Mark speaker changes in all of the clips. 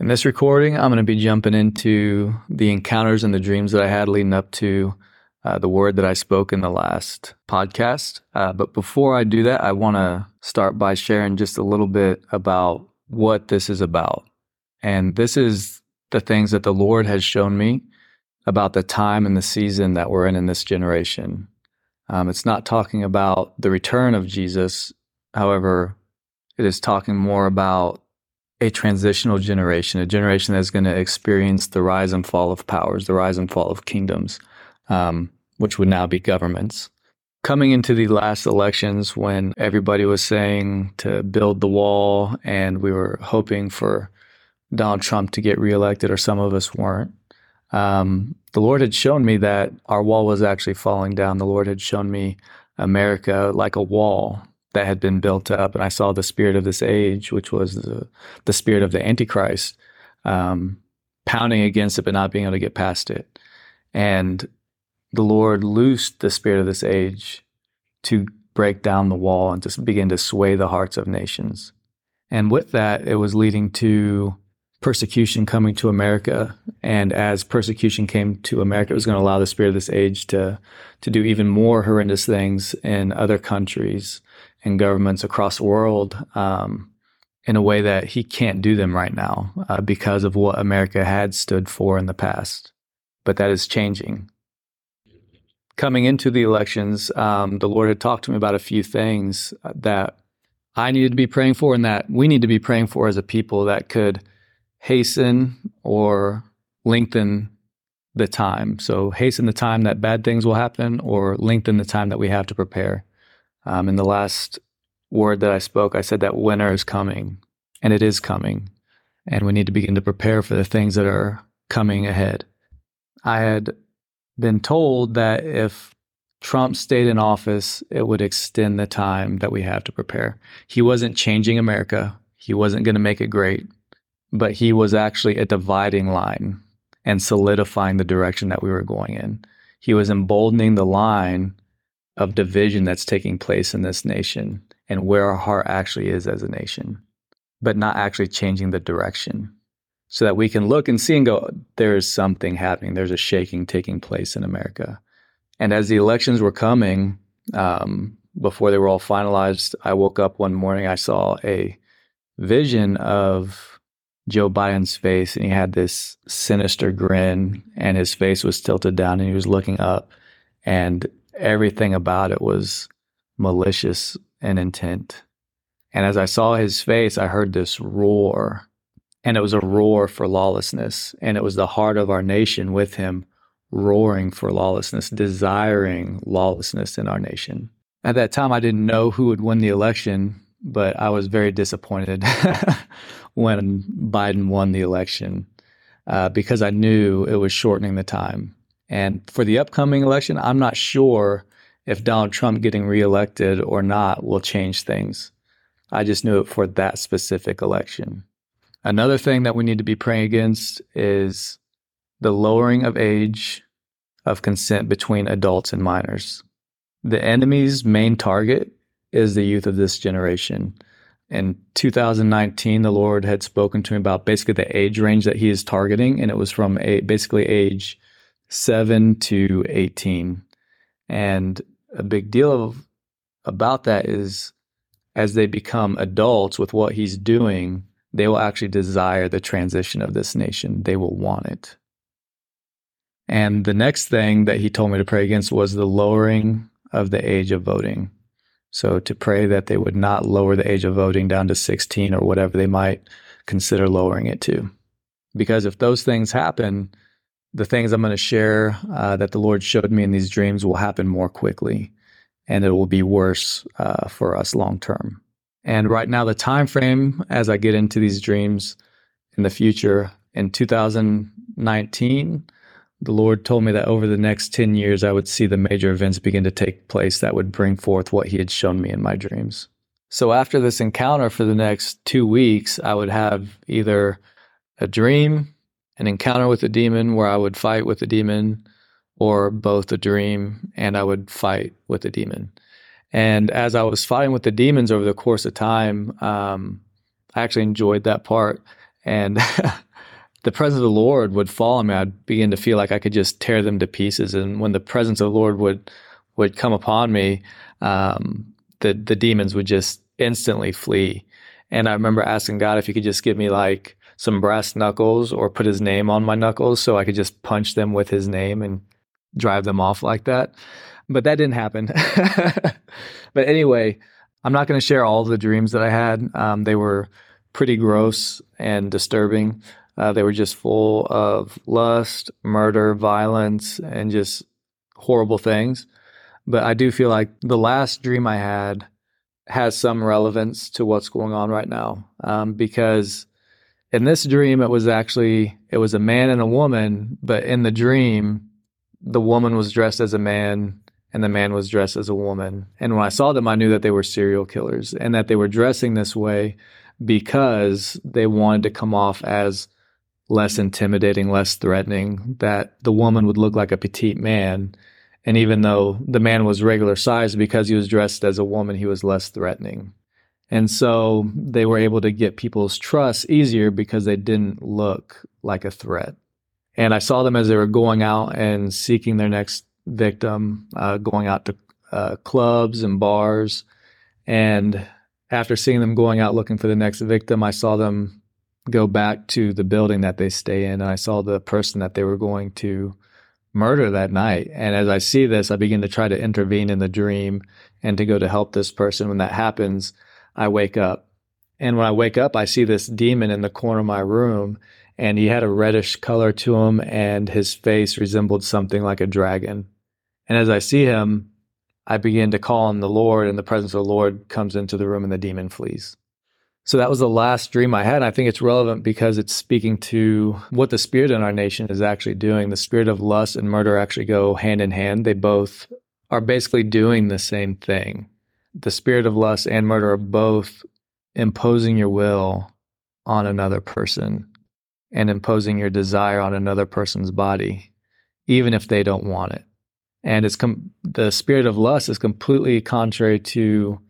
Speaker 1: In this recording, I'm going to be jumping into the encounters and the dreams that I had leading up to uh, the word that I spoke in the last podcast. Uh, but before I do that, I want to start by sharing just a little bit about what this is about. And this is the things that the Lord has shown me about the time and the season that we're in in this generation. Um, it's not talking about the return of Jesus. However, it is talking more about a transitional generation, a generation that's going to experience the rise and fall of powers, the rise and fall of kingdoms, um, which would now be governments. Coming into the last elections, when everybody was saying to build the wall and we were hoping for Donald Trump to get reelected, or some of us weren't, um, the Lord had shown me that our wall was actually falling down. The Lord had shown me America like a wall that had been built up, and I saw the spirit of this age, which was the, the spirit of the Antichrist, um, pounding against it but not being able to get past it. And the Lord loosed the spirit of this age to break down the wall and to begin to sway the hearts of nations. And with that, it was leading to persecution coming to America. And as persecution came to America, it was going to allow the spirit of this age to, to do even more horrendous things in other countries and governments across the world um, in a way that he can't do them right now uh, because of what America had stood for in the past. But that is changing. Coming into the elections, um, the Lord had talked to me about a few things that I needed to be praying for and that we need to be praying for as a people that could hasten or lengthen the time. So, hasten the time that bad things will happen or lengthen the time that we have to prepare. Um, in the last word that I spoke, I said that winter is coming, and it is coming, and we need to begin to prepare for the things that are coming ahead. I had been told that if Trump stayed in office, it would extend the time that we have to prepare. He wasn't changing America, he wasn't going to make it great, but he was actually a dividing line and solidifying the direction that we were going in. He was emboldening the line of division that's taking place in this nation and where our heart actually is as a nation, but not actually changing the direction so that we can look and see and go, there is something happening. There's a shaking taking place in America. And as the elections were coming, um, before they were all finalized, I woke up one morning, I saw a vision of Joe Biden's face, and he had this sinister grin, and his face was tilted down, and he was looking up. And everything about it was malicious and intent. And as I saw his face, I heard this roar, and it was a roar for lawlessness. And it was the heart of our nation with him roaring for lawlessness, desiring lawlessness in our nation. At that time, I didn't know who would win the election, but I was very disappointed when Biden won the election uh, because I knew it was shortening the time. And for the upcoming election, I'm not sure if Donald Trump getting reelected or not will change things. I just knew it for that specific election. Another thing that we need to be praying against is the lowering of age of consent between adults and minors. The enemy's main target is the youth of this generation. In 2019, the Lord had spoken to me about basically the age range that he is targeting, and it was from a, basically age 7 to 18. And a big deal of, about that is as they become adults with what he's doing, they will actually desire the transition of this nation. They will want it. And the next thing that he told me to pray against was the lowering of the age of voting. So to pray that they would not lower the age of voting down to 16 or whatever they might consider lowering it to. Because if those things happen, the things I'm going to share uh, that the Lord showed me in these dreams will happen more quickly, and it will be worse uh, for us long term. And right now, the time frame as I get into these dreams in the future, in 2019, the Lord told me that over the next 10 years, I would see the major events begin to take place that would bring forth what He had shown me in my dreams. So after this encounter for the next two weeks, I would have either a dream an encounter with a demon where I would fight with the demon, or both a dream and I would fight with the demon. And as I was fighting with the demons over the course of time, um, I actually enjoyed that part. and the presence of the Lord would fall on me. I'd begin to feel like I could just tear them to pieces. And when the presence of the Lord would would come upon me, um, the the demons would just instantly flee. And I remember asking God if He could just give me like some brass knuckles or put His name on my knuckles so I could just punch them with His name and drive them off like that. But that didn't happen. but anyway, I'm not going to share all the dreams that I had. Um, they were pretty gross and disturbing. Uh, they were just full of lust, murder, violence, and just horrible things. But I do feel like the last dream I had has some relevance to what's going on right now um, because in this dream it was actually it was a man and a woman but in the dream the woman was dressed as a man and the man was dressed as a woman and when i saw them i knew that they were serial killers and that they were dressing this way because they wanted to come off as less intimidating, less threatening, that the woman would look like a petite man. And even though the man was regular size, because he was dressed as a woman, he was less threatening. And so they were able to get people's trust easier because they didn't look like a threat. And I saw them as they were going out and seeking their next victim, uh, going out to uh, clubs and bars. And after seeing them going out looking for the next victim, I saw them go back to the building that they stay in and I saw the person that they were going to murder that night. And as I see this, I begin to try to intervene in the dream and to go to help this person. When that happens, I wake up. And when I wake up, I see this demon in the corner of my room and he had a reddish color to him and his face resembled something like a dragon. And as I see him, I begin to call on the Lord and the presence of the Lord comes into the room and the demon flees. So that was the last dream I had. I think it's relevant because it's speaking to what the spirit in our nation is actually doing. The spirit of lust and murder actually go hand in hand. They both are basically doing the same thing. The spirit of lust and murder are both imposing your will on another person and imposing your desire on another person's body, even if they don't want it. And it's com- the spirit of lust is completely contrary to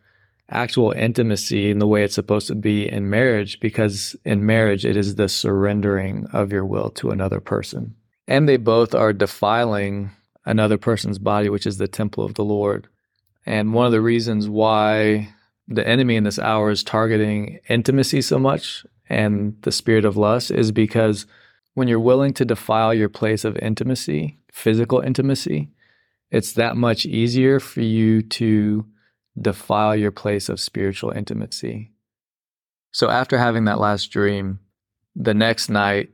Speaker 1: actual intimacy in the way it's supposed to be in marriage because in marriage it is the surrendering of your will to another person and they both are defiling another person's body which is the temple of the lord and one of the reasons why the enemy in this hour is targeting intimacy so much and the spirit of lust is because when you're willing to defile your place of intimacy physical intimacy it's that much easier for you to defile your place of spiritual intimacy. So after having that last dream, the next night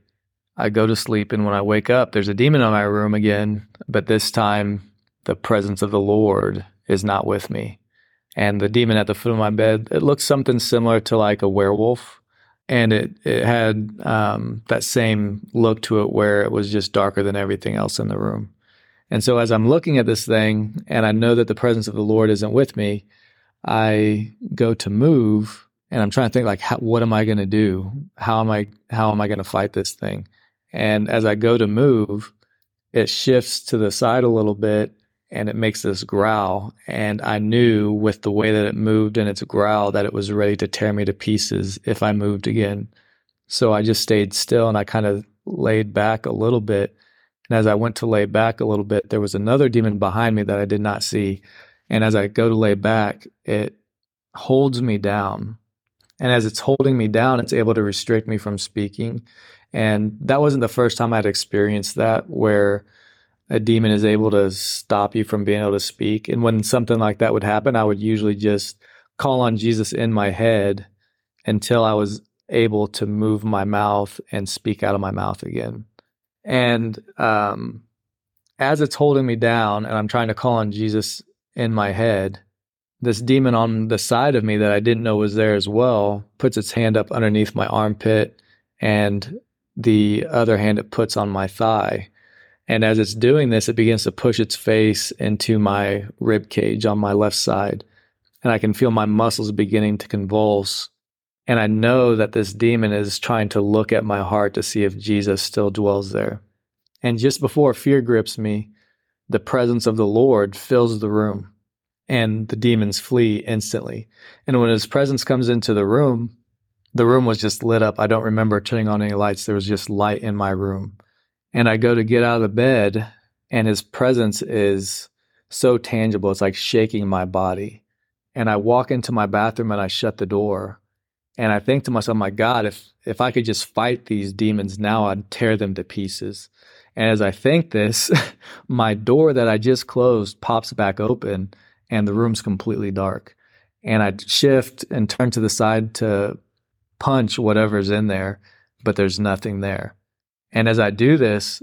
Speaker 1: I go to sleep and when I wake up, there's a demon in my room again, but this time the presence of the Lord is not with me. And the demon at the foot of my bed, it looks something similar to like a werewolf. And it, it had um, that same look to it where it was just darker than everything else in the room. And so as I'm looking at this thing and I know that the presence of the Lord isn't with me, I go to move and I'm trying to think like how, what am I going to do? How am I how am I going to fight this thing? And as I go to move, it shifts to the side a little bit and it makes this growl and I knew with the way that it moved and its growl that it was ready to tear me to pieces if I moved again. So I just stayed still and I kind of laid back a little bit and as I went to lay back a little bit, there was another demon behind me that I did not see. And as I go to lay back, it holds me down. And as it's holding me down, it's able to restrict me from speaking. And that wasn't the first time I'd experienced that, where a demon is able to stop you from being able to speak. And when something like that would happen, I would usually just call on Jesus in my head until I was able to move my mouth and speak out of my mouth again. And um, as it's holding me down and I'm trying to call on Jesus in my head, this demon on the side of me that I didn't know was there as well puts its hand up underneath my armpit and the other hand it puts on my thigh. And as it's doing this, it begins to push its face into my rib cage on my left side. And I can feel my muscles beginning to convulse. And I know that this demon is trying to look at my heart to see if Jesus still dwells there. And just before fear grips me, the presence of the Lord fills the room and the demons flee instantly. And when his presence comes into the room, the room was just lit up. I don't remember turning on any lights. There was just light in my room. And I go to get out of the bed, and his presence is so tangible. It's like shaking my body. And I walk into my bathroom and I shut the door. And I think to myself, my God, if if I could just fight these demons now, I'd tear them to pieces. And as I think this, my door that I just closed pops back open and the room's completely dark. And I shift and turn to the side to punch whatever's in there, but there's nothing there. And as I do this,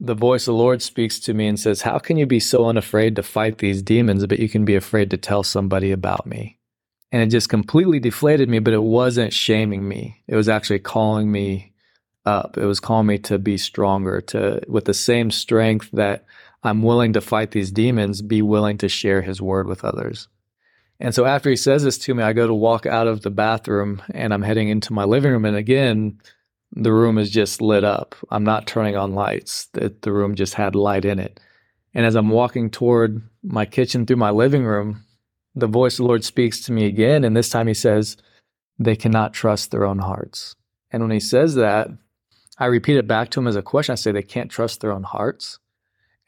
Speaker 1: the voice of the Lord speaks to me and says, How can you be so unafraid to fight these demons, but you can be afraid to tell somebody about me? And it just completely deflated me, but it wasn't shaming me. It was actually calling me up. It was calling me to be stronger, to, with the same strength that I'm willing to fight these demons, be willing to share his word with others. And so after he says this to me, I go to walk out of the bathroom and I'm heading into my living room. And again, the room is just lit up. I'm not turning on lights. The, the room just had light in it. And as I'm walking toward my kitchen through my living room, the voice of the Lord speaks to me again. And this time he says, They cannot trust their own hearts. And when he says that, I repeat it back to him as a question. I say, They can't trust their own hearts.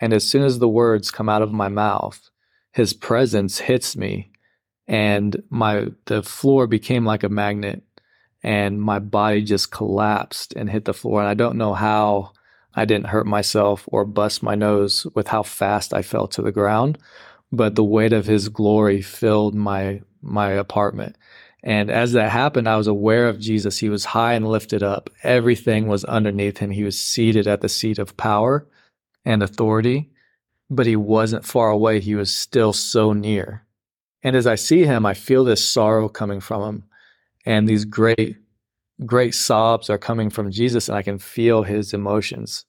Speaker 1: And as soon as the words come out of my mouth, his presence hits me and my the floor became like a magnet and my body just collapsed and hit the floor and i don't know how i didn't hurt myself or bust my nose with how fast i fell to the ground but the weight of his glory filled my my apartment. And as that happened i was aware of jesus. He was high and lifted up. Everything was underneath him. He was seated at the seat of power and authority but he wasn't far away. He was still so near. And as I see him, I feel this sorrow coming from him. And these great, great sobs are coming from Jesus, and I can feel his emotions.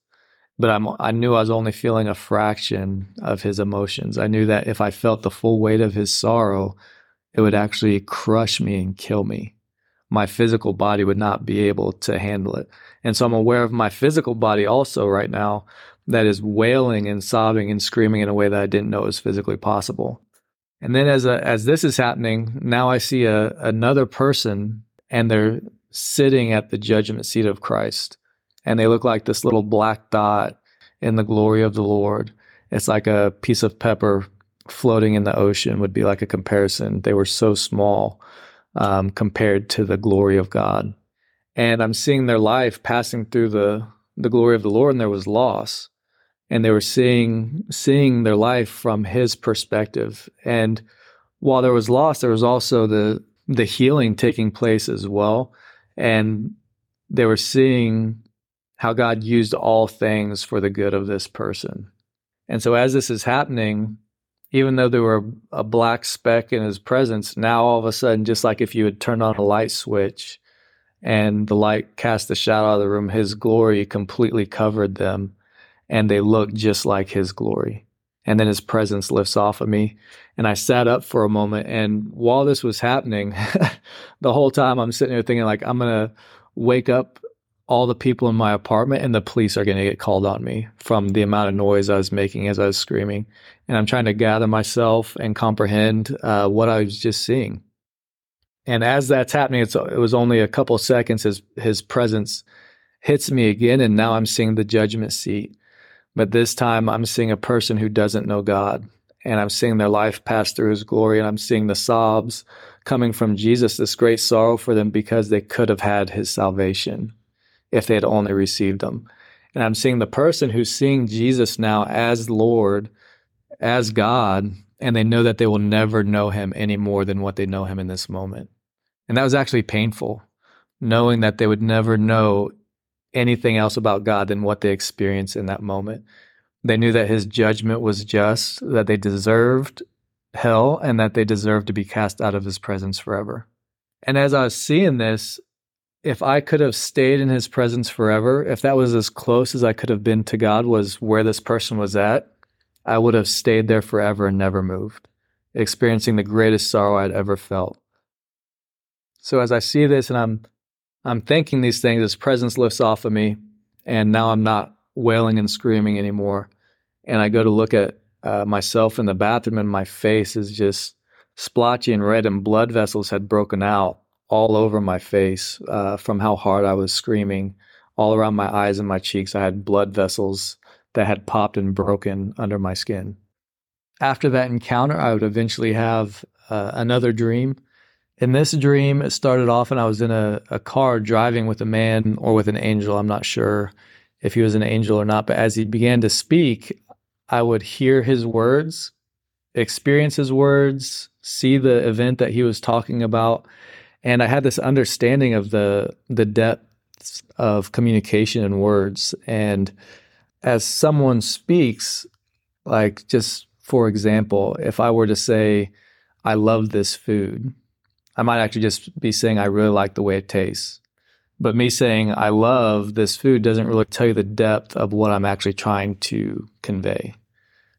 Speaker 1: But I'm, I knew I was only feeling a fraction of his emotions. I knew that if I felt the full weight of his sorrow, it would actually crush me and kill me. My physical body would not be able to handle it. And so I'm aware of my physical body also right now that is wailing and sobbing and screaming in a way that I didn't know was physically possible. And then as a, as this is happening, now I see a, another person and they're sitting at the judgment seat of Christ. And they look like this little black dot in the glory of the Lord. It's like a piece of pepper floating in the ocean would be like a comparison. They were so small um, compared to the glory of God. And I'm seeing their life passing through the, the glory of the Lord, and there was loss and they were seeing seeing their life from his perspective. And while there was loss there was also the the healing taking place as well. And they were seeing how God used all things for the good of this person. And so as this is happening even though there were a black speck in his presence now all of a sudden just like if you had turned on a light switch and the light cast the shadow out of the room his glory completely covered them and they look just like his glory. And then his presence lifts off of me. And I sat up for a moment. And while this was happening, the whole time I'm sitting there thinking, like, I'm going to wake up all the people in my apartment and the police are going to get called on me from the amount of noise I was making as I was screaming. And I'm trying to gather myself and comprehend uh, what I was just seeing. And as that's happening, it was only a couple seconds. His his presence hits me again, and now I'm seeing the judgment seat. But this time I'm seeing a person who doesn't know God and I'm seeing their life pass through his glory and I'm seeing the sobs coming from Jesus, this great sorrow for them because they could have had his salvation if they had only received him. And I'm seeing the person who's seeing Jesus now as Lord, as God, and they know that they will never know him any more than what they know him in this moment. And that was actually painful, knowing that they would never know anything else about God than what they experienced in that moment. They knew that his judgment was just, that they deserved hell, and that they deserved to be cast out of his presence forever. And as I was seeing this, if I could have stayed in his presence forever, if that was as close as I could have been to God, was where this person was at, I would have stayed there forever and never moved, experiencing the greatest sorrow I'd ever felt. So as I see this and I'm I'm thinking these things, his presence lifts off of me, and now I'm not wailing and screaming anymore. And I go to look at uh, myself in the bathroom, and my face is just splotchy and red, and blood vessels had broken out all over my face uh, from how hard I was screaming, all around my eyes and my cheeks. I had blood vessels that had popped and broken under my skin. After that encounter, I would eventually have uh, another dream. In this dream, it started off and I was in a, a car driving with a man or with an angel. I'm not sure if he was an angel or not, but as he began to speak, I would hear his words, experience his words, see the event that he was talking about, and I had this understanding of the the depths of communication and words. And as someone speaks, like just for example, if I were to say, "I love this food," I might actually just be saying, "I really like the way it tastes." But me saying I love this food doesn't really tell you the depth of what I'm actually trying to convey.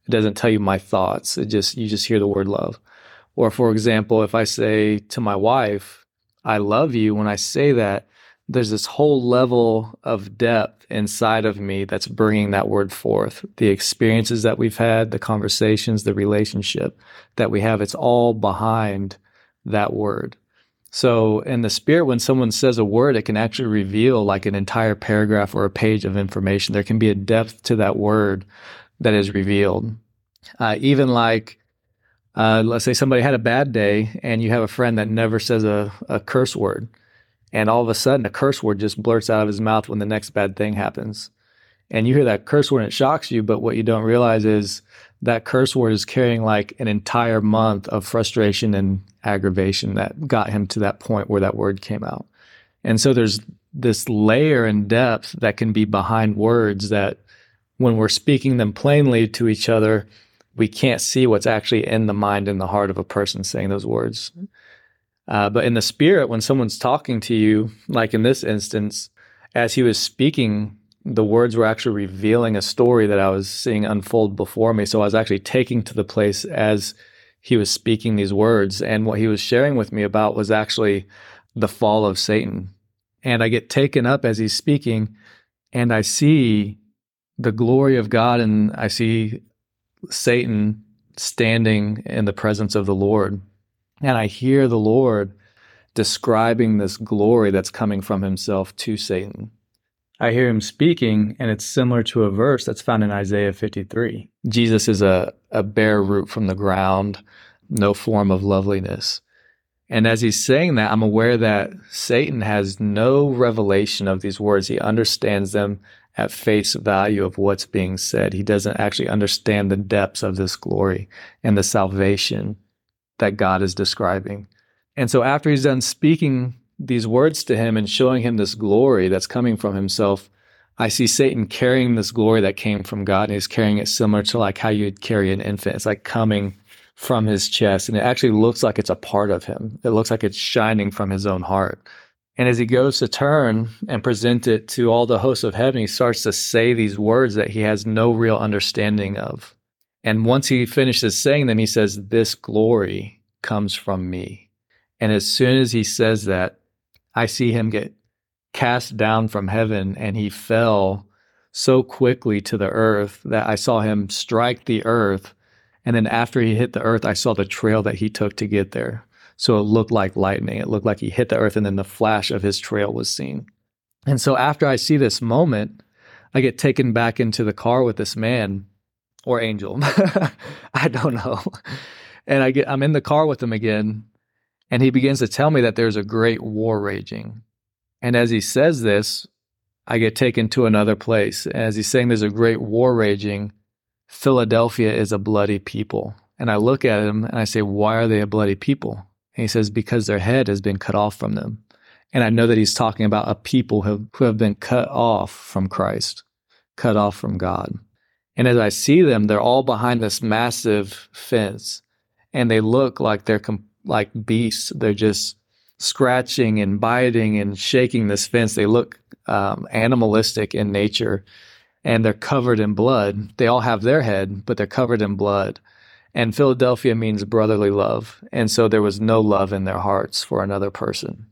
Speaker 1: It doesn't tell you my thoughts. It just you just hear the word love. Or for example, if I say to my wife, I love you, when I say that, there's this whole level of depth inside of me that's bringing that word forth. The experiences that we've had, the conversations, the relationship that we have, it's all behind that word. So in the spirit, when someone says a word, it can actually reveal like an entire paragraph or a page of information. There can be a depth to that word that is revealed. Uh, even like, uh, let's say somebody had a bad day and you have a friend that never says a, a curse word. And all of a sudden, a curse word just blurts out of his mouth when the next bad thing happens. And you hear that curse word and it shocks you, but what you don't realize is that curse word is carrying like an entire month of frustration and aggravation that got him to that point where that word came out. And so there's this layer and depth that can be behind words that when we're speaking them plainly to each other, we can't see what's actually in the mind and the heart of a person saying those words. Uh, but in the spirit, when someone's talking to you, like in this instance, as he was speaking the words were actually revealing a story that I was seeing unfold before me. So I was actually taking to the place as he was speaking these words. And what he was sharing with me about was actually the fall of Satan. And I get taken up as he's speaking and I see the glory of God and I see Satan standing in the presence of the Lord. And I hear the Lord describing this glory that's coming from himself to Satan. I hear him speaking, and it's similar to a verse that's found in Isaiah 53. Jesus is a, a bare root from the ground, no form of loveliness. And as he's saying that, I'm aware that Satan has no revelation of these words. He understands them at face value of what's being said. He doesn't actually understand the depths of this glory and the salvation that God is describing. And so after he's done speaking these words to him and showing him this glory that's coming from himself, I see Satan carrying this glory that came from God and he's carrying it similar to like how you'd carry an infant. It's like coming from his chest and it actually looks like it's a part of him. It looks like it's shining from his own heart. And as he goes to turn and present it to all the hosts of heaven, he starts to say these words that he has no real understanding of. And once he finishes saying them, he says, This glory comes from me. And as soon as he says that, I see him get cast down from heaven and he fell so quickly to the earth that I saw him strike the earth. And then after he hit the earth, I saw the trail that he took to get there. So it looked like lightning. It looked like he hit the earth and then the flash of his trail was seen. And so after I see this moment, I get taken back into the car with this man or angel. I don't know. And I get I'm in the car with him again and he begins to tell me that there's a great war raging. And as he says this, I get taken to another place. As he's saying there's a great war raging, Philadelphia is a bloody people. And I look at him and I say, Why are they a bloody people? And he says, Because their head has been cut off from them. And I know that he's talking about a people who, who have been cut off from Christ, cut off from God. And as I see them, they're all behind this massive fence and they look like they're like beasts. They're just scratching and biting and shaking this fence. They look um, animalistic in nature and they're covered in blood. They all have their head, but they're covered in blood. And Philadelphia means brotherly love. And so there was no love in their hearts for another person.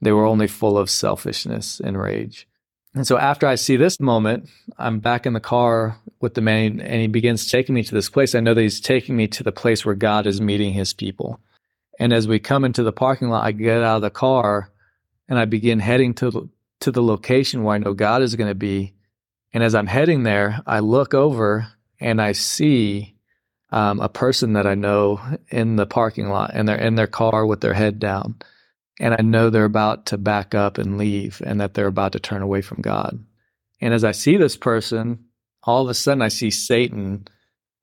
Speaker 1: They were only full of selfishness and rage. And so after I see this moment, I'm back in the car with the man and he begins taking me to this place. I know that he's taking me to the place where God is meeting his people. And as we come into the parking lot, I get out of the car and I begin heading to to the location where I know God is going to be. And as I'm heading there, I look over and I see um, a person that I know in the parking lot, and they're in their car with their head down, and I know they're about to back up and leave, and that they're about to turn away from God. And as I see this person, all of a sudden I see Satan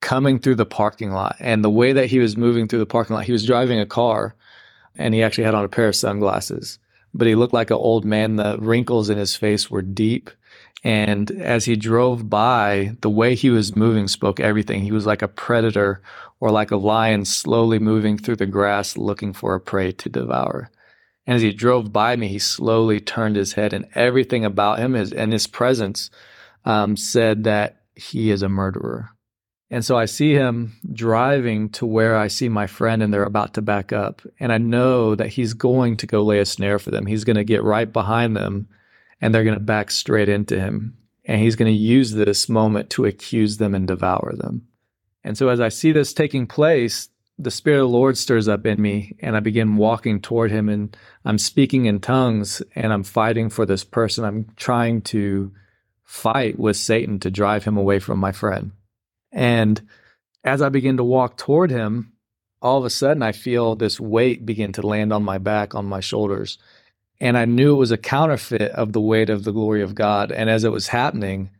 Speaker 1: coming through the parking lot. And the way that he was moving through the parking lot, he was driving a car and he actually had on a pair of sunglasses, but he looked like an old man. The wrinkles in his face were deep. And as he drove by, the way he was moving spoke everything. He was like a predator or like a lion slowly moving through the grass looking for a prey to devour. And as he drove by me, he slowly turned his head, and everything about him is, and his presence um, said that he is a murderer. And so I see him driving to where I see my friend and they're about to back up. And I know that he's going to go lay a snare for them. He's going to get right behind them and they're going to back straight into him. And he's going to use this moment to accuse them and devour them. And so as I see this taking place, the Spirit of the Lord stirs up in me and I begin walking toward him and I'm speaking in tongues and I'm fighting for this person. I'm trying to fight with Satan to drive him away from my friend. And as I begin to walk toward him, all of a sudden I feel this weight begin to land on my back, on my shoulders. And I knew it was a counterfeit of the weight of the glory of God. And as it was happening,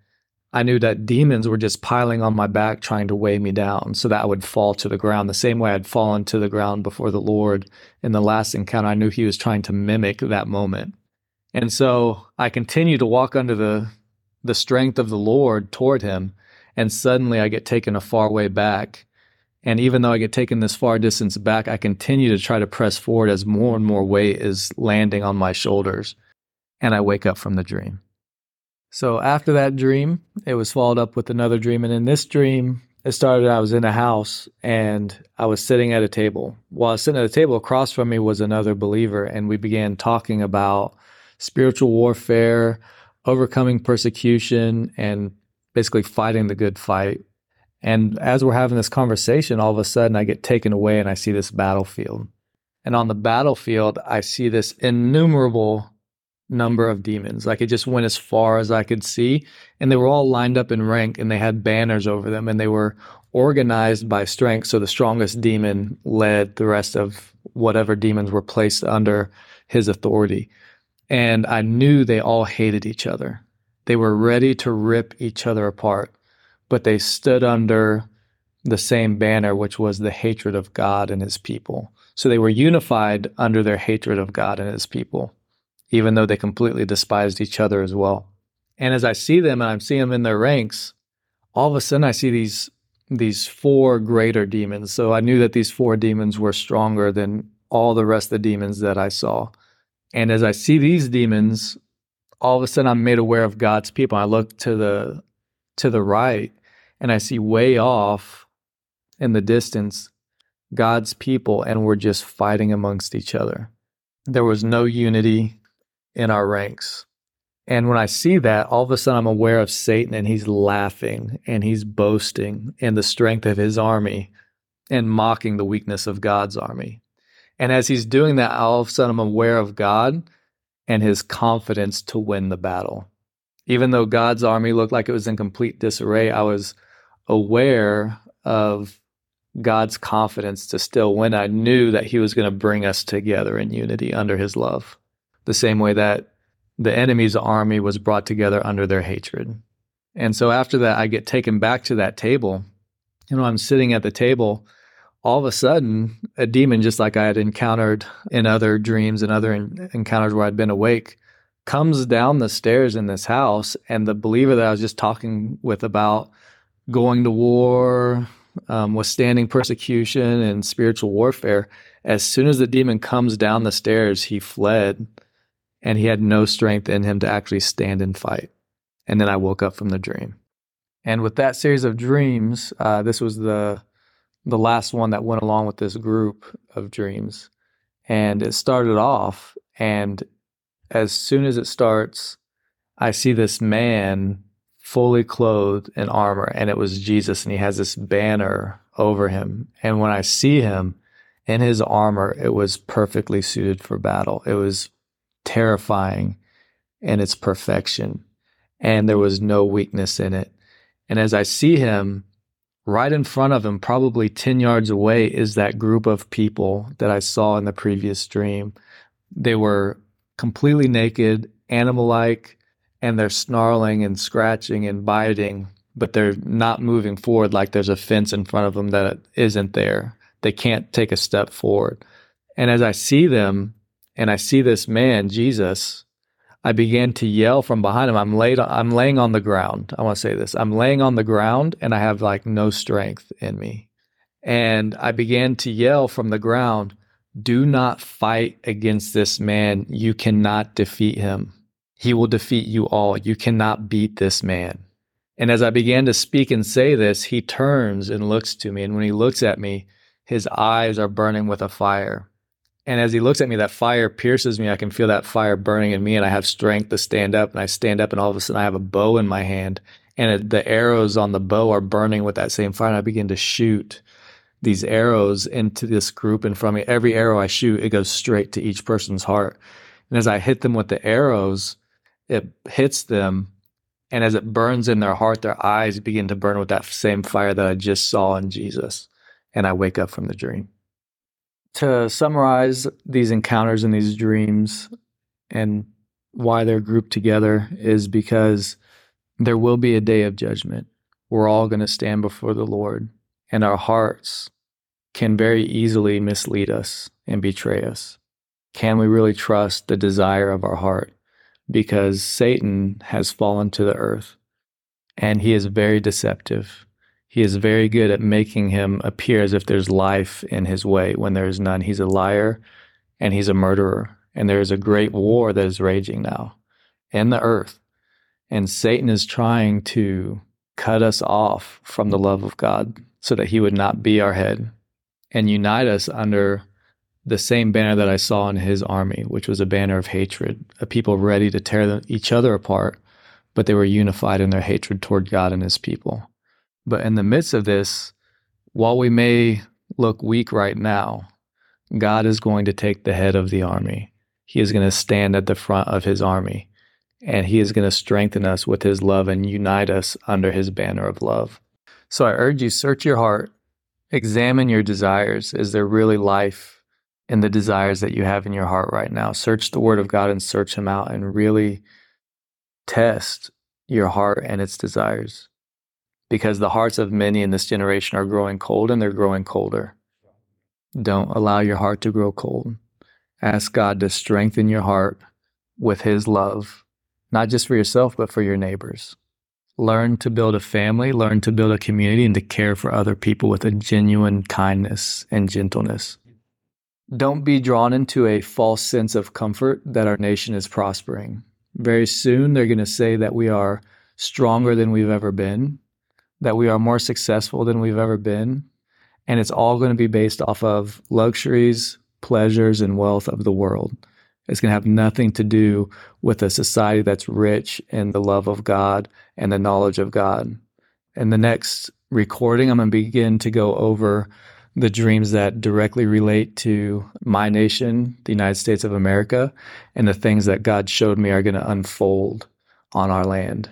Speaker 1: I knew that demons were just piling on my back, trying to weigh me down so that I would fall to the ground the same way I'd fallen to the ground before the Lord in the last encounter. I knew He was trying to mimic that moment. And so I continued to walk under the, the strength of the Lord toward Him. And suddenly I get taken a far way back. And even though I get taken this far distance back, I continue to try to press forward as more and more weight is landing on my shoulders. And I wake up from the dream. So after that dream, it was followed up with another dream. And in this dream, it started, I was in a house and I was sitting at a table. While I was sitting at a table, across from me was another believer. And we began talking about spiritual warfare, overcoming persecution, and basically fighting the good fight. And as we're having this conversation, all of a sudden I get taken away and I see this battlefield. And on the battlefield, I see this innumerable number of demons. Like it just went as far as I could see. And they were all lined up in rank and they had banners over them and they were organized by strength. So the strongest demon led the rest of whatever demons were placed under his authority. And I knew they all hated each other. They were ready to rip each other apart, but they stood under the same banner, which was the hatred of God and his people. So they were unified under their hatred of God and his people, even though they completely despised each other as well. And as I see them and I'm seeing them in their ranks, all of a sudden I see these these four greater demons. So I knew that these four demons were stronger than all the rest of the demons that I saw. And as I see these demons all of a sudden I'm made aware of God's people. I look to the to the right and I see way off in the distance God's people and we're just fighting amongst each other. There was no unity in our ranks. And when I see that, all of a sudden I'm aware of Satan and he's laughing and he's boasting in the strength of his army and mocking the weakness of God's army. And as he's doing that, all of a sudden I'm aware of God and his confidence to win the battle. Even though God's army looked like it was in complete disarray, I was aware of God's confidence to still win. I knew that he was going to bring us together in unity under his love, the same way that the enemy's army was brought together under their hatred. And so after that, I get taken back to that table. You know, I'm sitting at the table all of a sudden, a demon, just like I had encountered in other dreams and other in- encounters where I'd been awake, comes down the stairs in this house. And the believer that I was just talking with about going to war, um, withstanding persecution and spiritual warfare, as soon as the demon comes down the stairs, he fled and he had no strength in him to actually stand and fight. And then I woke up from the dream. And with that series of dreams, uh, this was the the last one that went along with this group of dreams. And it started off, and as soon as it starts, I see this man fully clothed in armor, and it was Jesus, and he has this banner over him. And when I see him, in his armor, it was perfectly suited for battle. It was terrifying in its perfection, and there was no weakness in it. And as I see him, right in front of him, probably 10 yards away, is that group of people that I saw in the previous dream. They were completely naked, animal like, and they're snarling and scratching and biting, but they're not moving forward like there's a fence in front of them that isn't there. They can't take a step forward. And as I see them and I see this man, Jesus, I began to yell from behind him. I'm laid I'm laying on the ground. I want to say this. I'm laying on the ground and I have like no strength in me. And I began to yell from the ground, do not fight against this man. You cannot defeat him. He will defeat you all. You cannot beat this man. And as I began to speak and say this, he turns and looks to me. And when he looks at me, his eyes are burning with a fire. And as he looks at me, that fire pierces me. I can feel that fire burning in me, and I have strength to stand up. And I stand up, and all of a sudden, I have a bow in my hand, and it, the arrows on the bow are burning with that same fire. And I begin to shoot these arrows into this group in front of me. Every arrow I shoot, it goes straight to each person's heart. And as I hit them with the arrows, it hits them. And as it burns in their heart, their eyes begin to burn with that same fire that I just saw in Jesus and I wake up from the dream. To summarize these encounters and these dreams and why they're grouped together is because there will be a day of judgment. We're all going to stand before the Lord, and our hearts can very easily mislead us and betray us. Can we really trust the desire of our heart? Because Satan has fallen to the earth and he is very deceptive. He is very good at making him appear as if there's life in his way when there is none. He's a liar and he's a murderer. And there is a great war that is raging now in the earth. And Satan is trying to cut us off from the love of God so that he would not be our head and unite us under the same banner that I saw in his army, which was a banner of hatred, a people ready to tear each other apart, but they were unified in their hatred toward God and his people. But in the midst of this, while we may look weak right now, God is going to take the head of the army. He is going to stand at the front of his army, and he is going to strengthen us with his love and unite us under his banner of love. So I urge you, search your heart, examine your desires. Is there really life in the desires that you have in your heart right now? Search the word of God and search him out and really test your heart and its desires because the hearts of many in this generation are growing cold and they're growing colder. Don't allow your heart to grow cold. Ask God to strengthen your heart with His love, not just for yourself, but for your neighbors. Learn to build a family, learn to build a community, and to care for other people with a genuine kindness and gentleness. Don't be drawn into a false sense of comfort that our nation is prospering. Very soon, they're going to say that we are stronger than we've ever been, that we are more successful than we've ever been. And it's all going to be based off of luxuries, pleasures, and wealth of the world. It's going to have nothing to do with a society that's rich in the love of God and the knowledge of God. In the next recording, I'm going to begin to go over the dreams that directly relate to my nation, the United States of America, and the things that God showed me are going to unfold on our land.